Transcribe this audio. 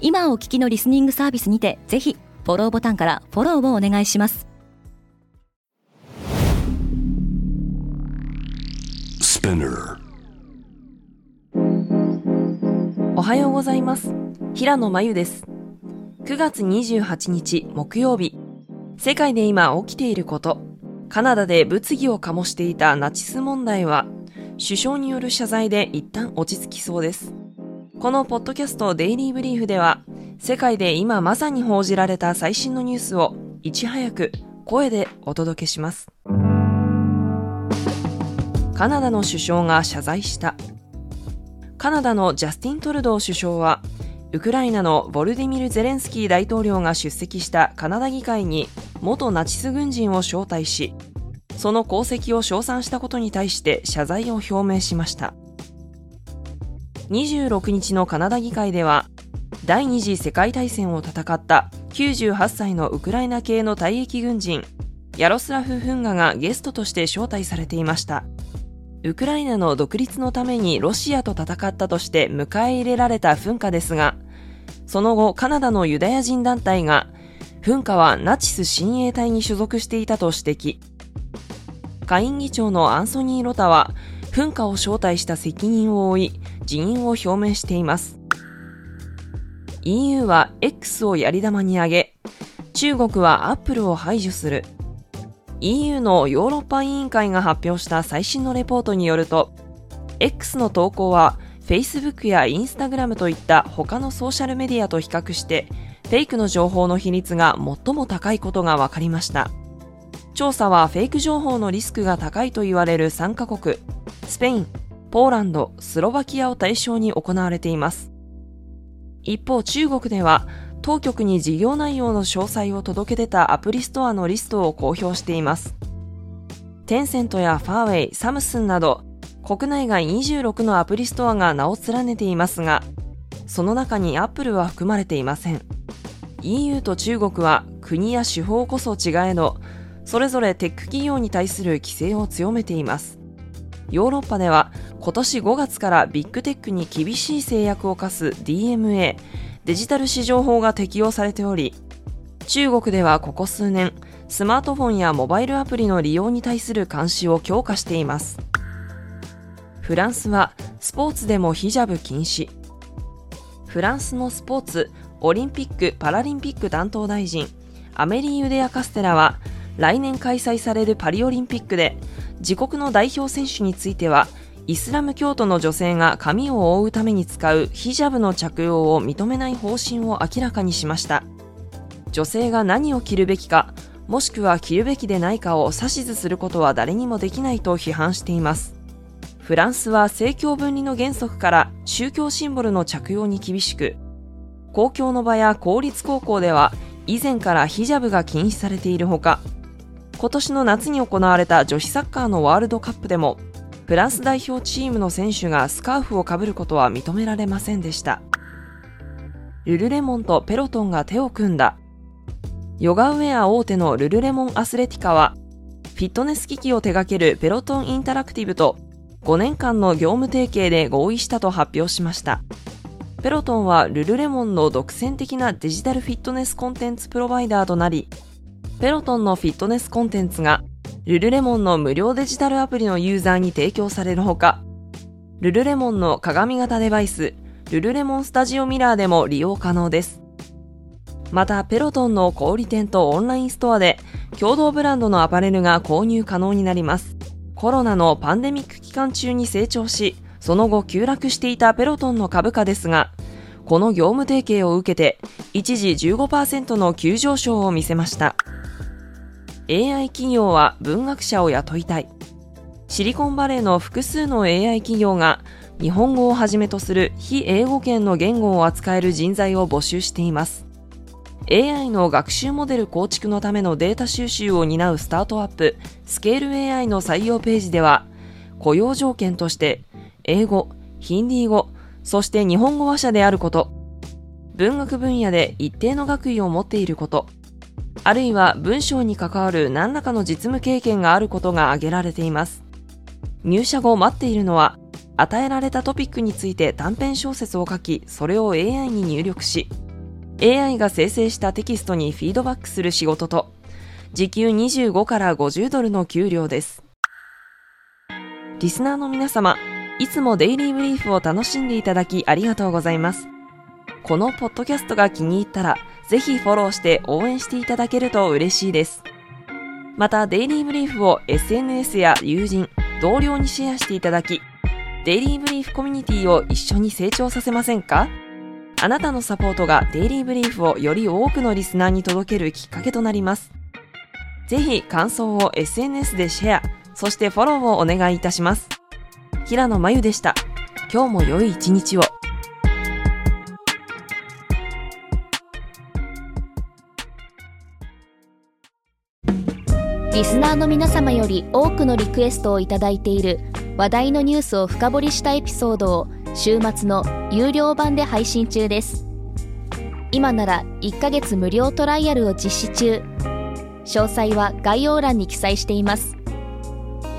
今お聞きのリスニングサービスにてぜひフォローボタンからフォローをお願いします。おはようございます。平野真由です。9月28日木曜日。世界で今起きていること。カナダで物議を醸していたナチス問題は首相による謝罪で一旦落ち着きそうですこのポッドキャストデイリーブリーフでは世界で今まさに報じられた最新のニュースをいち早く声でお届けします。カナダの首相が謝罪した。カナダのジャスティン・トルドー首相はウクライナのボルディミル・ゼレンスキー大統領が出席したカナダ議会に元ナチス軍人を招待しその功績を称賛したことに対して謝罪を表明しました。26日のカナダ議会では第二次世界大戦を戦った98歳のウクライナ系の退役軍人ヤロスラフ・フンガがゲストとして招待されていましたウクライナの独立のためにロシアと戦ったとして迎え入れられた噴火ですが、その後カナダのユダヤ人団体が、噴火はナチス親衛隊に所属していたと指摘。下院議長のアンソニー・ロタは、噴火を招待した責任を負い、辞任を表明しています。EU は X をやり玉に挙げ、中国はアップルを排除する。EU のヨーロッパ委員会が発表した最新のレポートによると、X の投稿は Facebook や Instagram といった他のソーシャルメディアと比較して、フェイクの情報の比率が最も高いことが分かりました。調査はフェイク情報のリスクが高いと言われる3カ国、スペイン、ポーランド、スロバキアを対象に行われています。一方中国では当局に事業内容の詳細を届け出たアプリストアのリストを公表しています。テンセントやファーウェイ、サムスンなど、国内外26のアプリストアが名を連ねていますが、その中にアップルは含まれていません。EU と中国は国や手法こそ違えど、それぞれテック企業に対する規制を強めています。ヨーロッパでは今年5月からビッグテックに厳しい制約を課す DMA、デジタル市場法が適用されており、中国ではここ数年、スマートフォンやモバイルアプリの利用に対する監視を強化しています。フランスはスポーツでもヒジャブ禁止。フランスのスポーツ、オリンピック・パラリンピック担当大臣、アメリー・ユデア・カステラは、来年開催されるパリオリンピックで、自国の代表選手については、イスラム教徒の女性が髪を覆うために使うヒジャブの着用を認めない方針を明らかにしました。女性が何を着るべきかもしくは着るべきでないかを指図することは誰にもできないと批判しています。フランスは政教分離の原則から宗教シンボルの着用に厳しく公共の場や公立高校では以前からヒジャブが禁止されているほか今年の夏に行われた女子サッカーのワールドカップでもフランス代表チームの選手がスカーフをかぶることは認められませんでした。ルルレモンとペロトンが手を組んだ。ヨガウェア大手のルルレモンアスレティカは、フィットネス機器を手掛けるペロトンインタラクティブと5年間の業務提携で合意したと発表しました。ペロトンはルルレモンの独占的なデジタルフィットネスコンテンツプロバイダーとなり、ペロトンのフィットネスコンテンツがルルレモンの無料デジタルアプリのユーザーに提供されるほか、ルルレモンの鏡型デバイス、ルルレモンスタジオミラーでも利用可能です。また、ペロトンの小売店とオンラインストアで、共同ブランドのアパレルが購入可能になります。コロナのパンデミック期間中に成長し、その後急落していたペロトンの株価ですが、この業務提携を受けて、一時15%の急上昇を見せました。AI 企業は文学者を雇いたい。シリコンバレーの複数の AI 企業が日本語をはじめとする非英語圏の言語を扱える人材を募集しています。AI の学習モデル構築のためのデータ収集を担うスタートアップ、スケール AI の採用ページでは、雇用条件として、英語、ヒンディー語、そして日本語話者であること、文学分野で一定の学位を持っていること、あるいは文章に関わる何らかの実務経験があることが挙げられています。入社後待っているのは、与えられたトピックについて短編小説を書き、それを AI に入力し、AI が生成したテキストにフィードバックする仕事と、時給25から50ドルの給料です。リスナーの皆様、いつもデイリーブリーフを楽しんでいただきありがとうございます。このポッドキャストが気に入ったら、ぜひフォローして応援していただけると嬉しいです。また、デイリーブリーフを SNS や友人、同僚にシェアしていただき、デイリーブリーフコミュニティを一緒に成長させませんか？あなたのサポートがデイリーブリーフをより多くのリスナーに届けるきっかけとなります。ぜひ感想を SNS でシェア、そしてフォローをお願いいたします。平野真由でした。今日も良い一日を。リスナーの皆様より多くのリクエストをいただいている話題のニュースを深掘りしたエピソードを週末の有料版で配信中です今なら1ヶ月無料トライアルを実施中詳細は概要欄に記載しています